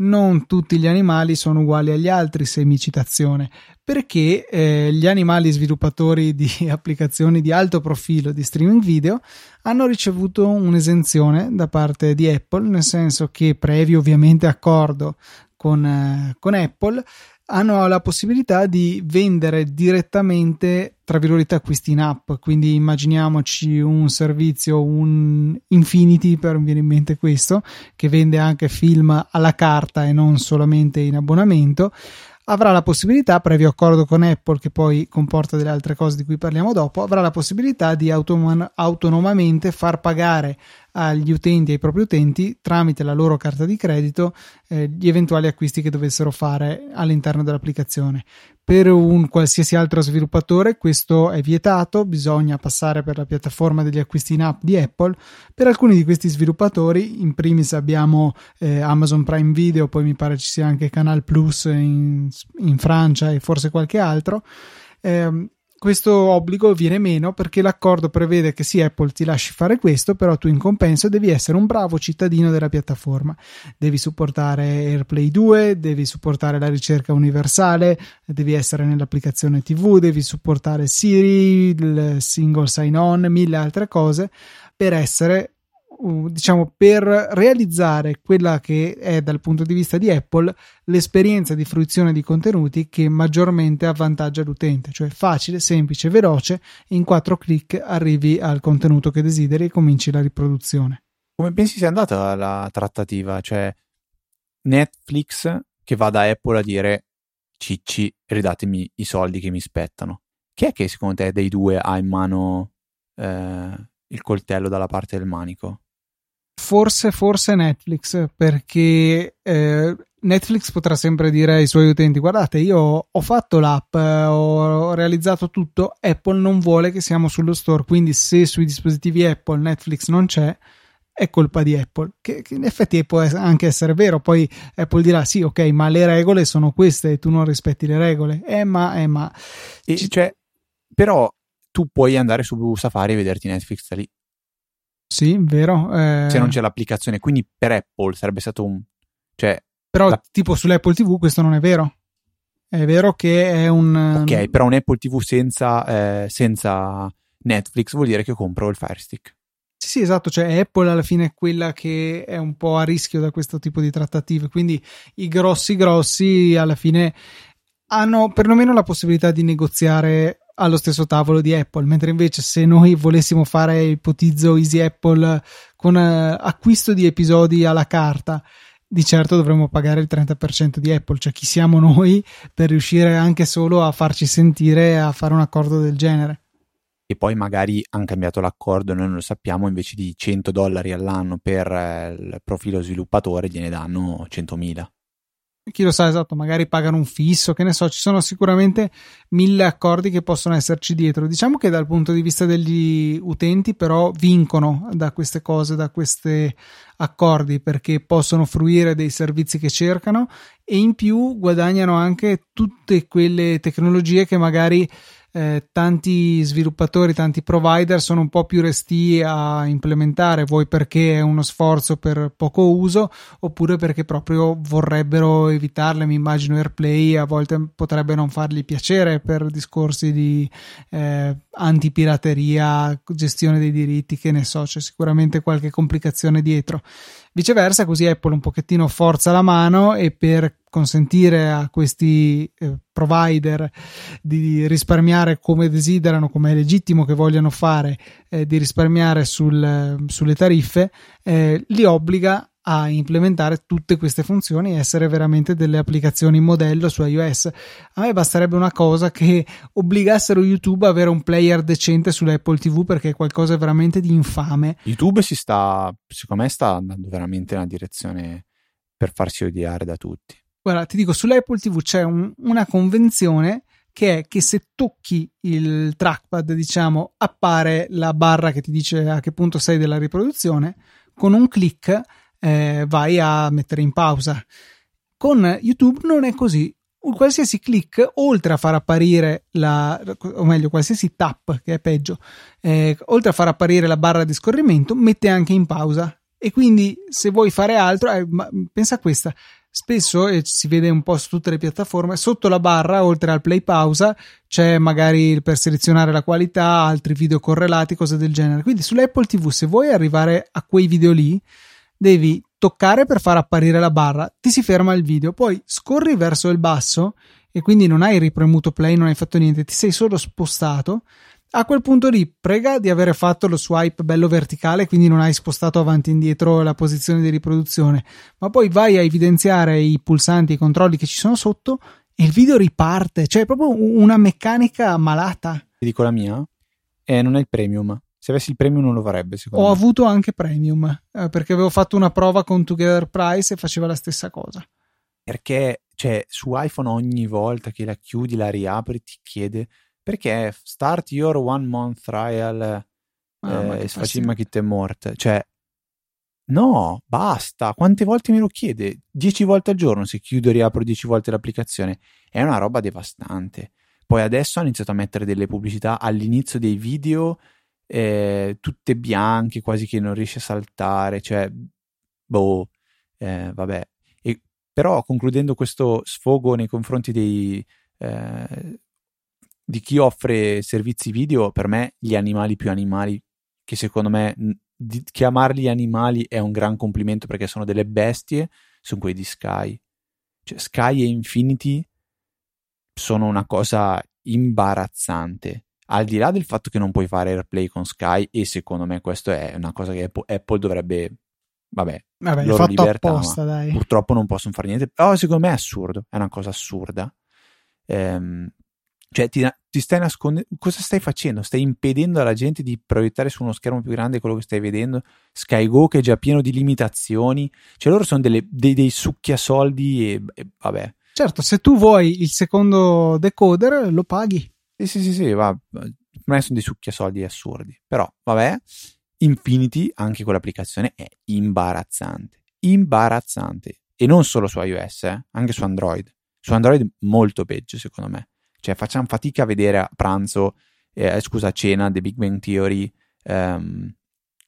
non tutti gli animali sono uguali agli altri, semicitazione, perché eh, gli animali sviluppatori di applicazioni di alto profilo di streaming video hanno ricevuto un'esenzione da parte di Apple, nel senso che previo ovviamente accordo con, eh, con Apple, hanno la possibilità di vendere direttamente, tra virgolette, acquisti in app. Quindi immaginiamoci un servizio, un Infinity, per mi viene in mente questo, che vende anche film alla carta e non solamente in abbonamento avrà la possibilità, previo accordo con Apple, che poi comporta delle altre cose di cui parliamo dopo, avrà la possibilità di autom- autonomamente far pagare agli utenti, ai propri utenti, tramite la loro carta di credito, eh, gli eventuali acquisti che dovessero fare all'interno dell'applicazione. Per un qualsiasi altro sviluppatore questo è vietato, bisogna passare per la piattaforma degli acquisti in app di Apple. Per alcuni di questi sviluppatori, in primis abbiamo eh, Amazon Prime Video, poi mi pare ci sia anche Canal Plus in, in Francia e forse qualche altro. Eh, questo obbligo viene meno perché l'accordo prevede che sì, Apple ti lasci fare questo, però tu in compenso devi essere un bravo cittadino della piattaforma. Devi supportare AirPlay 2, devi supportare la ricerca universale, devi essere nell'applicazione TV, devi supportare Siri, il single sign-on, mille altre cose per essere diciamo, per realizzare quella che è dal punto di vista di Apple l'esperienza di fruizione di contenuti che maggiormente avvantaggia l'utente, cioè facile, semplice, veloce, in quattro clic arrivi al contenuto che desideri e cominci la riproduzione. Come pensi sia andata la trattativa? Cioè, Netflix che va da Apple a dire cicci, ridatemi i soldi che mi spettano. Chi è che secondo te dei due ha in mano eh, il coltello dalla parte del manico? Forse, forse Netflix, perché eh, Netflix potrà sempre dire ai suoi utenti: Guardate, io ho fatto l'app, eh, ho realizzato tutto. Apple non vuole che siamo sullo store. Quindi, se sui dispositivi Apple Netflix non c'è, è colpa di Apple. Che, che in effetti può anche essere vero. Poi Apple dirà: Sì, ok, ma le regole sono queste e tu non rispetti le regole. Eh, ma, eh, ma. E, cioè, però tu puoi andare su Safari e vederti Netflix da lì. Sì, vero. Eh... Se non c'è l'applicazione, quindi per Apple sarebbe stato un... Cioè, però la... tipo sull'Apple TV questo non è vero. È vero che è un... Ok, però un Apple TV senza, eh, senza Netflix vuol dire che compro il Fire Stick. Sì, sì, esatto, cioè Apple alla fine è quella che è un po' a rischio da questo tipo di trattative, quindi i grossi grossi alla fine hanno perlomeno la possibilità di negoziare allo stesso tavolo di Apple, mentre invece se noi volessimo fare, ipotizzo, Easy Apple con uh, acquisto di episodi alla carta, di certo dovremmo pagare il 30% di Apple, cioè chi siamo noi per riuscire anche solo a farci sentire a fare un accordo del genere. E poi magari hanno cambiato l'accordo, noi non lo sappiamo, invece di 100 dollari all'anno per eh, il profilo sviluppatore gliene danno 100.000. chi lo sa esatto, magari pagano un fisso, che ne so, ci sono sicuramente mille accordi che possono esserci dietro. Diciamo che dal punto di vista degli utenti, però, vincono da queste cose, da questi accordi, perché possono fruire dei servizi che cercano e in più guadagnano anche tutte quelle tecnologie che magari eh, tanti sviluppatori, tanti provider sono un po' più resti a implementare, vuoi perché è uno sforzo per poco uso, oppure perché proprio vorrebbero evitarle. Mi immagino AirPlay a volte potrebbe non fargli piacere per discorsi di eh, antipirateria, gestione dei diritti, che ne so, c'è sicuramente qualche complicazione dietro. Viceversa, così Apple un pochettino forza la mano e per consentire a questi eh, provider di risparmiare come desiderano, come è legittimo che vogliano fare, eh, di risparmiare sul, sulle tariffe, eh, li obbliga a implementare tutte queste funzioni e essere veramente delle applicazioni modello su iOS. A me basterebbe una cosa che obbligassero YouTube a avere un player decente sull'Apple TV perché è qualcosa veramente di infame. YouTube si sta, secondo me, sta andando veramente in una direzione per farsi odiare da tutti. Guarda, ti dico, sull'Apple TV c'è un, una convenzione che è che se tocchi il trackpad, diciamo, appare la barra che ti dice a che punto sei della riproduzione. Con un click eh, vai a mettere in pausa. Con YouTube non è così. Un qualsiasi click, oltre a far apparire la, o meglio, qualsiasi tap, che è peggio, eh, oltre a far apparire la barra di scorrimento, mette anche in pausa. E quindi, se vuoi fare altro, eh, pensa a questa. Spesso, e si vede un po' su tutte le piattaforme, sotto la barra, oltre al play pausa, c'è magari per selezionare la qualità, altri video correlati, cose del genere. Quindi sull'Apple TV, se vuoi arrivare a quei video lì, devi toccare per far apparire la barra, ti si ferma il video, poi scorri verso il basso e quindi non hai ripremuto play, non hai fatto niente, ti sei solo spostato. A quel punto lì prega di avere fatto lo swipe bello verticale, quindi non hai spostato avanti e indietro la posizione di riproduzione, ma poi vai a evidenziare i pulsanti, i controlli che ci sono sotto e il video riparte, cioè è proprio una meccanica malata. Ti dico la mia, e non è il premium, se avessi il premium non lo farebbe, secondo Ho me. avuto anche premium, eh, perché avevo fatto una prova con Together Price e faceva la stessa cosa. Perché, cioè, su iPhone ogni volta che la chiudi, la riapri, ti chiede perché start your one month trial ah, eh, facciamo che te morte. Cioè, no, basta. Quante volte me lo chiede? Dieci volte al giorno se chiudo e riapro dieci volte l'applicazione. È una roba devastante. Poi adesso hanno iniziato a mettere delle pubblicità all'inizio dei video eh, tutte bianche, quasi che non riesce a saltare, cioè, boh, eh, vabbè. E, però concludendo questo sfogo nei confronti dei, eh, di chi offre servizi video, per me gli animali più animali, che secondo me di, chiamarli animali è un gran complimento perché sono delle bestie, sono quelli di Sky. Cioè, Sky e Infinity sono una cosa imbarazzante al di là del fatto che non puoi fare AirPlay con Sky e secondo me questo è una cosa che Apple dovrebbe vabbè, vabbè loro libertà, apposta, purtroppo non possono fare niente. Però secondo me è assurdo è una cosa assurda. Ehm, cioè ti, ti, stai nascondendo cosa stai facendo? stai impedendo alla gente di proiettare su uno schermo più grande quello che stai vedendo? SkyGo che è già pieno di limitazioni? Cioè loro sono delle, dei, dei succhiasoldi e, e vabbè. Certo se tu vuoi il secondo decoder lo paghi sì, sì, sì, sì, va. Me sono dei succhiasoldi assurdi. Però, vabbè, Infinity, anche quell'applicazione, è imbarazzante. Imbarazzante. E non solo su iOS, eh, anche su Android. Su Android molto peggio, secondo me. Cioè, facciamo fatica a vedere a pranzo, eh, scusa, a cena, The Big Bang Theory ehm,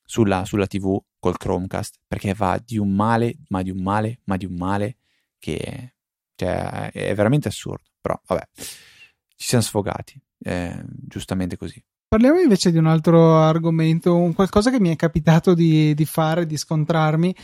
sulla, sulla TV col Chromecast, perché va di un male, ma di un male, ma di un male, che cioè, è veramente assurdo. Però, vabbè ci siamo sfogati, eh, giustamente così. Parliamo invece di un altro argomento, un qualcosa che mi è capitato di, di fare, di scontrarmi.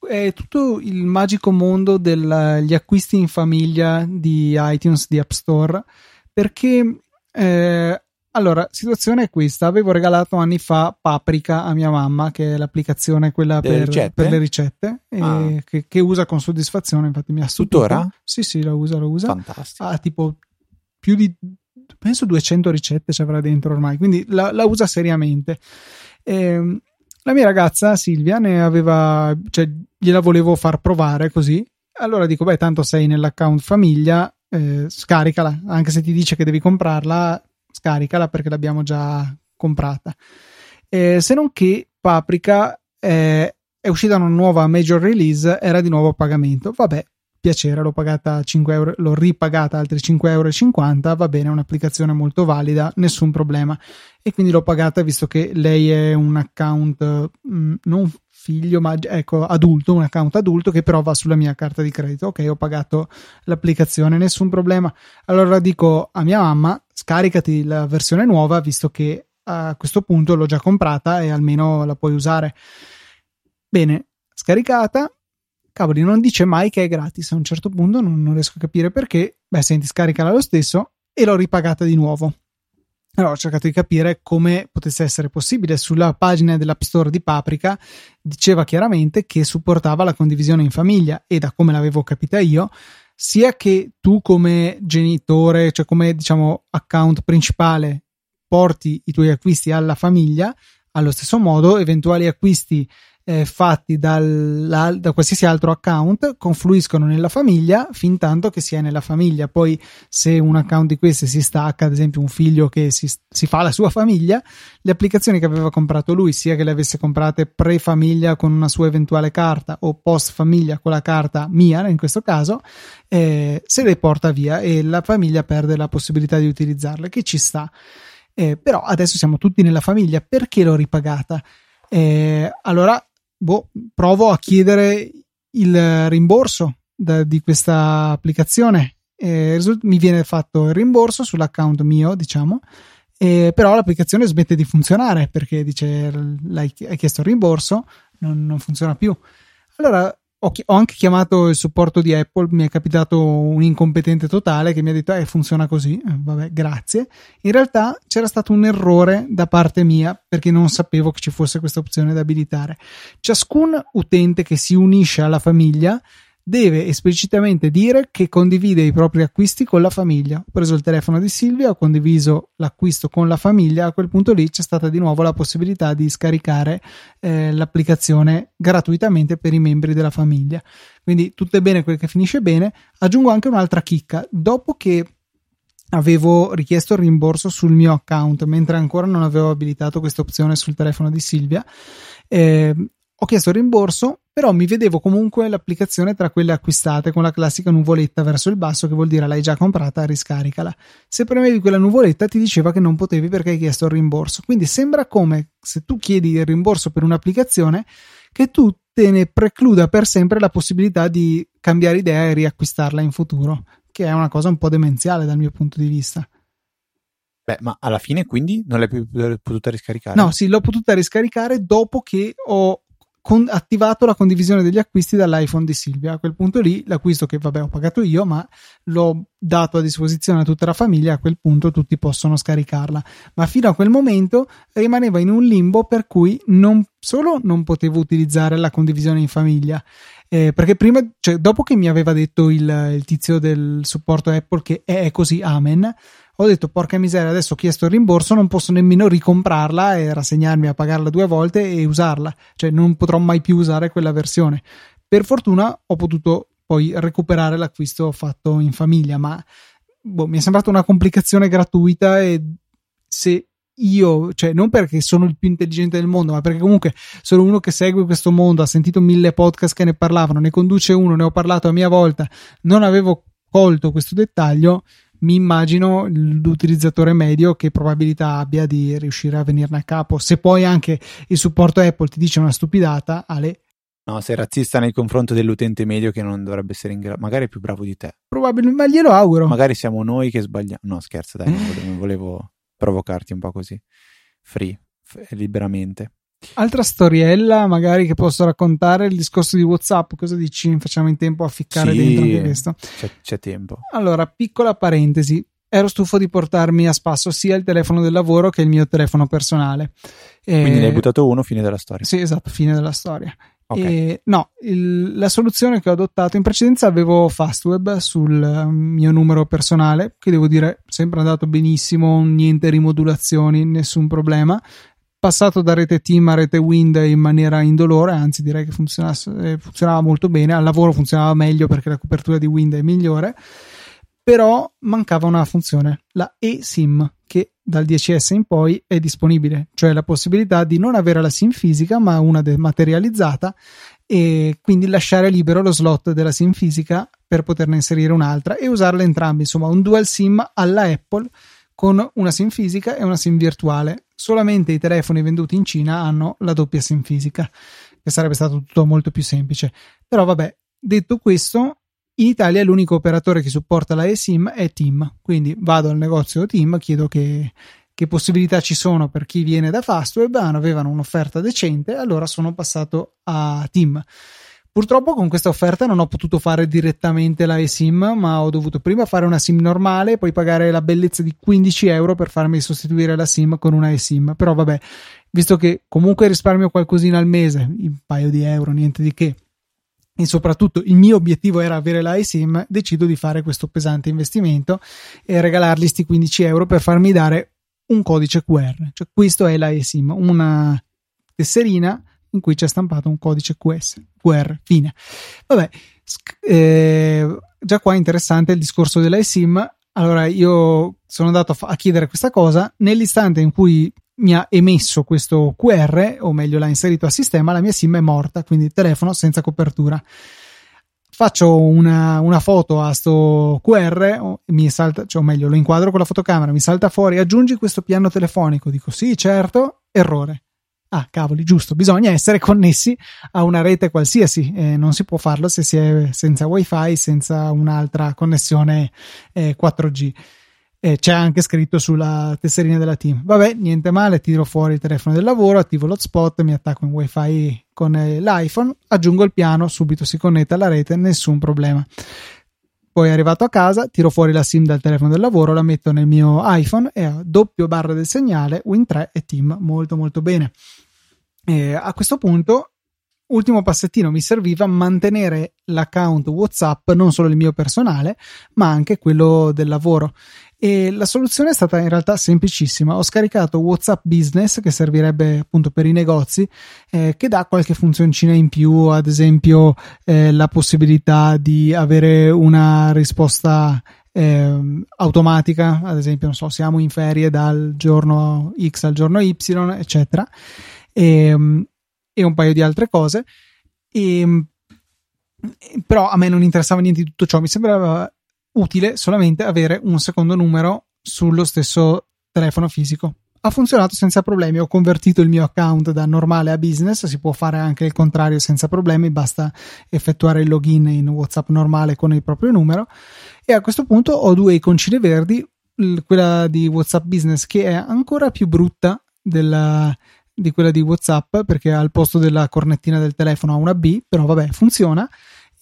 È tutto il magico mondo degli acquisti in famiglia di iTunes, di App Store, perché eh, allora, situazione è questa. Avevo regalato anni fa Paprika a mia mamma, che è l'applicazione quella per, per, le ricette, ah. che, che, usa con soddisfazione. Infatti mi ha stupito. Tuttora? Sì, sì, la usa, la usa. Fantastico. Ha tipo più di penso 200 ricette ci avrà dentro ormai, quindi la, la usa seriamente. E, ehm, la mia ragazza Silvia ne aveva, cioè gliela volevo far provare così. allora dico, beh, tanto sei nell'account famiglia, eh, scaricala, anche se ti dice che devi comprarla, scaricala perché l'abbiamo già comprata. Eh, se non che Paprika eh, è uscita una nuova major release, era di nuovo a pagamento. Vabbè, piacere, l'ho pagata 5 euro, l'ho ripagata altri 5,50 euro, va bene, è un'applicazione molto valida, nessun problema. E quindi l'ho pagata visto che lei è un account mh, mm, non figlio, ma ecco, adulto, un account adulto che però va sulla mia carta di credito. Ok, ho pagato l'applicazione, nessun problema. Allora dico a mia mamma, scaricati la versione nuova visto che a questo punto l'ho già comprata e almeno la puoi usare. Bene, scaricata, cavoli, non dice mai che è gratis. A un certo punto non, non riesco a capire perché. Beh, senti, scaricala lo stesso e l'ho ripagata di nuovo. Allora ho cercato di capire come potesse essere possibile. Sulla pagina dell'App Store di Paprika diceva chiaramente che supportava la condivisione in famiglia e da come l'avevo capita io, sia che tu come genitore, cioè come diciamo account principale, porti i tuoi acquisti alla famiglia, allo stesso modo eventuali acquisti eh, fatti dal, da qualsiasi altro account confluiscono nella famiglia fin tanto che si è nella famiglia. Poi, se un account di questi si stacca, ad esempio un figlio che si, si fa la sua famiglia, le applicazioni che aveva comprato lui, sia che le avesse comprate pre-famiglia con una sua eventuale carta o post-famiglia con la carta mia, in questo caso, eh, se le porta via e la famiglia perde la possibilità di utilizzarle, che ci sta. Eh, però adesso siamo tutti nella famiglia, perché l'ho ripagata? Eh, allora boh, provo a chiedere il rimborso da, di questa applicazione. Eh, mi viene fatto il rimborso sull'account mio, diciamo, eh, però l'applicazione smette di funzionare perché dice hai chiesto il rimborso, non, non funziona più. Allora ho, ho, anche chiamato il supporto di Apple, mi è capitato un incompetente totale che mi ha detto eh funziona così, eh, vabbè grazie. In realtà c'era stato un errore da parte mia perché non sapevo che ci fosse questa opzione da abilitare. Ciascun utente che si unisce alla famiglia deve esplicitamente dire che condivide i propri acquisti con la famiglia. Ho preso il telefono di Silvia, ho condiviso l'acquisto con la famiglia, a quel punto lì c'è stata di nuovo la possibilità di scaricare eh, l'applicazione gratuitamente per i membri della famiglia. Quindi tutto è bene quel che finisce bene. Aggiungo anche un'altra chicca. Dopo che avevo richiesto il rimborso sul mio account, mentre ancora non avevo abilitato questa opzione sul telefono di Silvia, eh, ho chiesto il rimborso, però mi vedevo comunque l'applicazione tra quelle acquistate con la classica nuvoletta verso il basso, che vuol dire l'hai già comprata, riscaricala. Se premevi quella nuvoletta ti diceva che non potevi perché hai chiesto il rimborso. Quindi sembra come se tu chiedi il rimborso per un'applicazione che tu te ne precluda per sempre la possibilità di cambiare idea e riacquistarla in futuro, che è una cosa un po' demenziale dal mio punto di vista. Beh, ma alla fine quindi non l'hai più potuta riscaricare? No, sì, l'ho potuta riscaricare dopo che ho con, attivato la condivisione degli acquisti dall'iPhone di Silvia. A quel punto lì l'acquisto che vabbè ho pagato io, ma l'ho dato a disposizione a tutta la famiglia, a quel punto tutti possono scaricarla. Ma fino a quel momento rimaneva in un limbo per cui non solo non potevo utilizzare la condivisione in famiglia, eh, perché prima, cioè, dopo che mi aveva detto il, il tizio del supporto Apple che è così, amen ho detto porca miseria adesso ho chiesto il rimborso non posso nemmeno ricomprarla e rassegnarmi a pagarla due volte e usarla. Cioè non potrò mai più usare quella versione. Per fortuna ho potuto poi recuperare l'acquisto fatto in famiglia ma boh, mi è sembrata una complicazione gratuita e se io, cioè non perché sono il più intelligente del mondo, ma perché comunque sono uno che segue questo mondo, ha sentito mille podcast che ne parlavano, ne conduce uno, ne ho parlato a mia volta, non avevo colto questo dettaglio, mi immagino l'utilizzatore medio che probabilità abbia di riuscire a venirne a capo. Se poi anche il supporto Apple ti dice una stupidata, Ale. No, sei razzista nei confronti dell'utente medio che non dovrebbe essere in grado, magari è più bravo di te. Probabilmente, ma glielo auguro. Magari siamo noi che sbagliamo. No, scherzo, dai, non volevo, volevo provocarti un po' così. Free, f- liberamente. Altra storiella, magari che posso raccontare, il discorso di WhatsApp. Cosa dici? Facciamo in tempo a ficcare sì, dentro anche questo. C'è, c'è tempo. Allora, piccola parentesi. Ero stufo di portarmi a spasso sia il telefono del lavoro che il mio telefono personale. Quindi ne hai buttato uno, fine della storia. Sì, esatto, fine della storia. Okay. E, no, il, la soluzione che ho adottato in precedenza avevo Fastweb sul mio numero personale, che devo dire sempre andato benissimo, niente rimodulazioni, nessun problema passato da rete team a rete wind in maniera indolore, anzi direi che eh, funzionava molto bene, al lavoro funzionava meglio perché la copertura di wind è migliore, però mancava una funzione, la eSIM, che dal 10S in poi è disponibile, cioè la possibilità di non avere la SIM fisica ma una dematerializzata e quindi lasciare libero lo slot della SIM fisica per poterne inserire un'altra e usarle entrambe, insomma un dual SIM alla Apple con una SIM fisica e una SIM virtuale. Solamente i telefoni venduti in Cina hanno la doppia SIM fisica, che sarebbe stato tutto molto più semplice. Però vabbè, detto questo, in Italia l'unico operatore che supporta la eSIM è Team, quindi vado al negozio Team, chiedo che, che possibilità ci sono per chi viene da Fastweb, avevano un'offerta decente, allora sono passato a Team. Purtroppo con questa offerta non ho potuto fare direttamente la eSIM, ma ho dovuto prima fare una SIM normale, poi pagare la bellezza di 15 euro per farmi sostituire la SIM con una eSIM. Però vabbè, visto che comunque risparmio qualcosina al mese, un paio di euro, niente di che, e soprattutto il mio obiettivo era avere la eSIM, decido di fare questo pesante investimento e regalargli questi 15 euro per farmi dare un codice QR. Cioè, questo è la eSIM, una tesserina in cui c'è stampato un codice QS, QR, fine. Vabbè, eh, già qua è interessante il discorso della eSIM. Allora, io sono andato a, a chiedere questa cosa nell'istante in cui mi ha emesso questo QR, o meglio l'ha inserito a sistema, la mia SIM è morta, quindi telefono senza copertura. Faccio una, una foto a sto QR, mi salta, cioè, o meglio, lo inquadro con la fotocamera, mi salta fuori, aggiungi questo piano telefonico. Dico sì, certo, errore. Ah, cavoli, giusto, bisogna essere connessi a una rete qualsiasi, eh, non si può farlo se si è senza wifi, senza un'altra connessione eh, 4G e c'è anche scritto sulla tesserina della team. Vabbè, niente male, tiro fuori il telefono del lavoro, attivo l'hotspot, mi attacco in wifi con eh, l'iPhone, aggiungo il piano, subito si connette alla rete, nessun problema. Poi arrivato a casa, tiro fuori la SIM dal telefono del lavoro, la metto nel mio iPhone e ho doppio barra del segnale, Win3 e Team, molto molto bene. E a questo punto ultimo passettino mi serviva mantenere l'account WhatsApp, non solo il mio personale, ma anche quello del lavoro. E la soluzione è stata in realtà semplicissima. Ho scaricato WhatsApp Business, che servirebbe appunto per i negozi, eh, che dà qualche funzioncina in più, ad esempio eh, la possibilità di avere una risposta eh, automatica, ad esempio, non so, siamo in ferie dal giorno X al giorno Y, eccetera, e, ehm, e un paio di altre cose. E, ehm, però a me non interessava niente di tutto ciò, mi sembrava utile solamente avere un secondo numero sullo stesso telefono fisico. Ha funzionato senza problemi, ho convertito il mio account da normale a business, si può fare anche il contrario senza problemi, basta effettuare il login in WhatsApp normale con il proprio numero e a questo punto ho due iconcine verdi, quella di WhatsApp Business che è ancora più brutta della, di quella di WhatsApp perché al posto della cornettina del telefono ha una B, però vabbè, funziona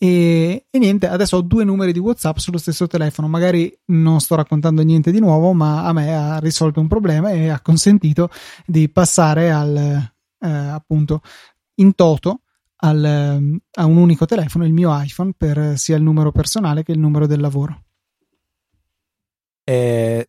e, e, niente, adesso ho due numeri di WhatsApp sullo stesso telefono. Magari non sto raccontando niente di nuovo, ma a me ha risolto un problema e ha consentito di passare al eh, appunto in toto al, a un unico telefono, il mio iPhone, per sia il numero personale che il numero del lavoro. È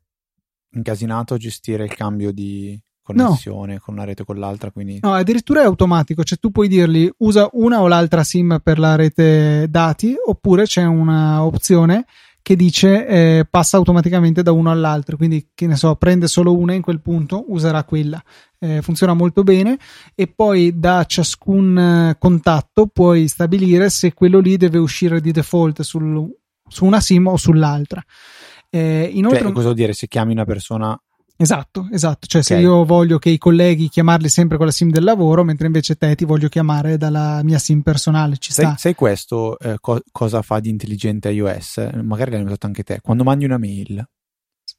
incasinato gestire il cambio di connessione no. con una rete o con l'altra. Quindi... No, addirittura è automatico, cioè tu puoi dirgli usa una o l'altra SIM per la rete dati, oppure c'è una opzione che dice eh, passa automaticamente da uno all'altro, quindi che ne so, prende solo una in quel punto, userà quella. Eh, funziona molto bene e poi da ciascun eh, contatto puoi stabilire se quello lì deve uscire di default sul, su una SIM o sull'altra. Eh, inoltre, cioè, cosa vuol dire se chiami una persona Esatto, esatto. Cioè, okay. se io voglio che i colleghi chiamarli sempre con la SIM del lavoro, mentre invece te ti voglio chiamare dalla mia SIM personale, ci sai, sta. Sai questo eh, co- cosa fa di intelligente iOS? Magari l'hai notato anche te. Quando mandi una mail.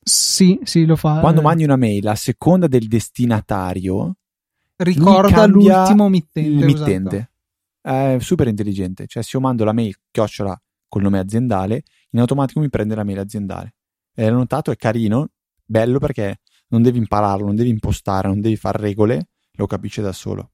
Sì, sì, lo fa. Quando eh. mandi una mail, a seconda del destinatario, ricorda l'ultimo mittente. Il mittente. È super intelligente. Cioè, se io mando la mail chiocciola col nome aziendale, in automatico mi prende la mail aziendale. E l'ho notato, è carino, bello perché non devi impararlo, non devi impostare, non devi fare regole, lo capisce da solo.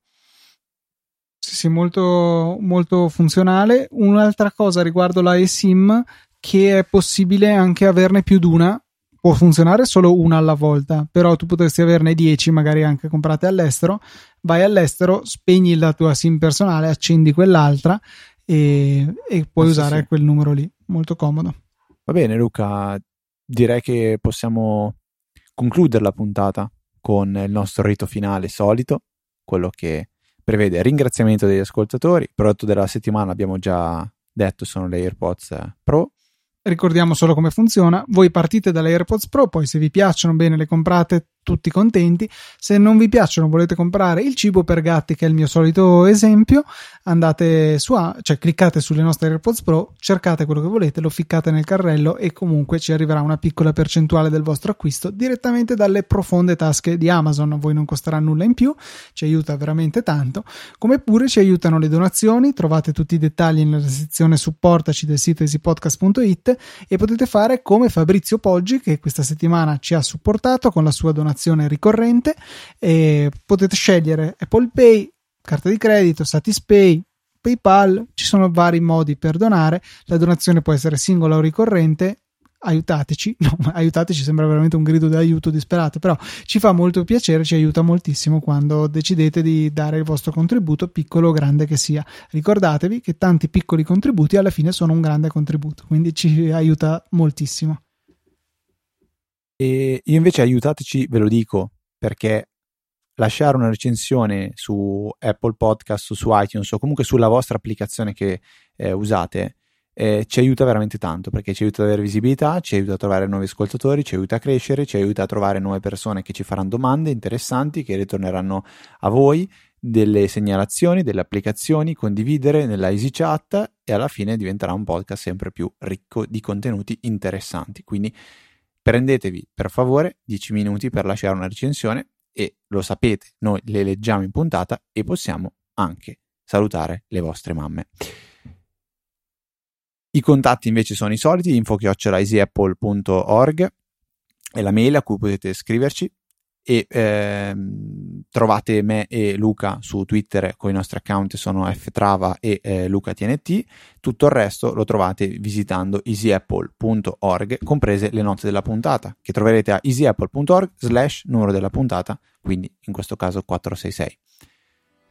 Sì, sì, molto, molto funzionale. Un'altra cosa riguardo la eSIM che è possibile anche averne più di una può funzionare solo una alla volta, però tu potresti averne 10, magari anche comprate all'estero. Vai all'estero, spegni la tua SIM personale, accendi quell'altra e, e puoi ah, usare sì, sì. quel numero lì. Molto comodo. Va bene, Luca, direi che possiamo concludere la puntata con il nostro rito finale solito, quello che prevede ringraziamento degli ascoltatori. Il prodotto della settimana abbiamo già detto sono le AirPods Pro Ricordiamo solo come funziona. Voi partite dall'AirPods Pro, poi se vi piacciono bene le comprate tutti contenti. Se non vi piacciono, volete comprare il cibo per gatti, che è il mio solito esempio, andate su, cioè cliccate sulle nostre AirPods Pro, cercate quello che volete, lo ficcate nel carrello e comunque ci arriverà una piccola percentuale del vostro acquisto direttamente dalle profonde tasche di Amazon. A voi non costerà nulla in più, ci aiuta veramente tanto. Come pure ci aiutano le donazioni, trovate tutti i dettagli nella sezione supportaci del sito easypodcast.it e potete fare come Fabrizio Poggi che questa settimana ci ha supportato con la sua donazione donazione ricorrente potete scegliere Apple Pay, carta di credito, Satispay, PayPal, ci sono vari modi per donare, la donazione può essere singola o ricorrente. Aiutateci, no, aiutateci sembra veramente un grido di aiuto disperato, però ci fa molto piacere, ci aiuta moltissimo quando decidete di dare il vostro contributo, piccolo o grande che sia. Ricordatevi che tanti piccoli contributi alla fine sono un grande contributo, quindi ci aiuta moltissimo. E io invece aiutateci, ve lo dico, perché lasciare una recensione su Apple Podcast o su iTunes o comunque sulla vostra applicazione che eh, usate eh, ci aiuta veramente tanto perché ci aiuta ad avere visibilità, ci aiuta a trovare nuovi ascoltatori, ci aiuta a crescere, ci aiuta a trovare nuove persone che ci faranno domande interessanti che ritorneranno a voi, delle segnalazioni, delle applicazioni, condividere nella Easy Chat e alla fine diventerà un podcast sempre più ricco di contenuti interessanti. Quindi prendetevi per favore 10 minuti per lasciare una recensione e lo sapete, noi le leggiamo in puntata e possiamo anche salutare le vostre mamme. I contatti invece sono i soliti, info-easyapple.org è la mail a cui potete scriverci e ehm, trovate me e Luca su Twitter con i nostri account sono ftrava e eh, lucatnt tutto il resto lo trovate visitando easyapple.org comprese le note della puntata che troverete a easyapple.org slash numero della puntata quindi in questo caso 466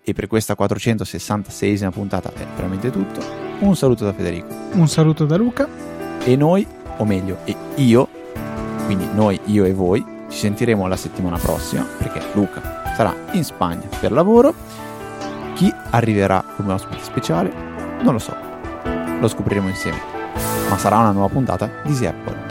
e per questa 466esima puntata è veramente tutto. Un saluto da Federico. Un saluto da Luca. E noi o meglio e io quindi noi io e voi ci sentiremo la settimana prossima perché Luca sarà in Spagna per lavoro. Chi arriverà come ospite speciale non lo so, lo scopriremo insieme. Ma sarà una nuova puntata di Apple.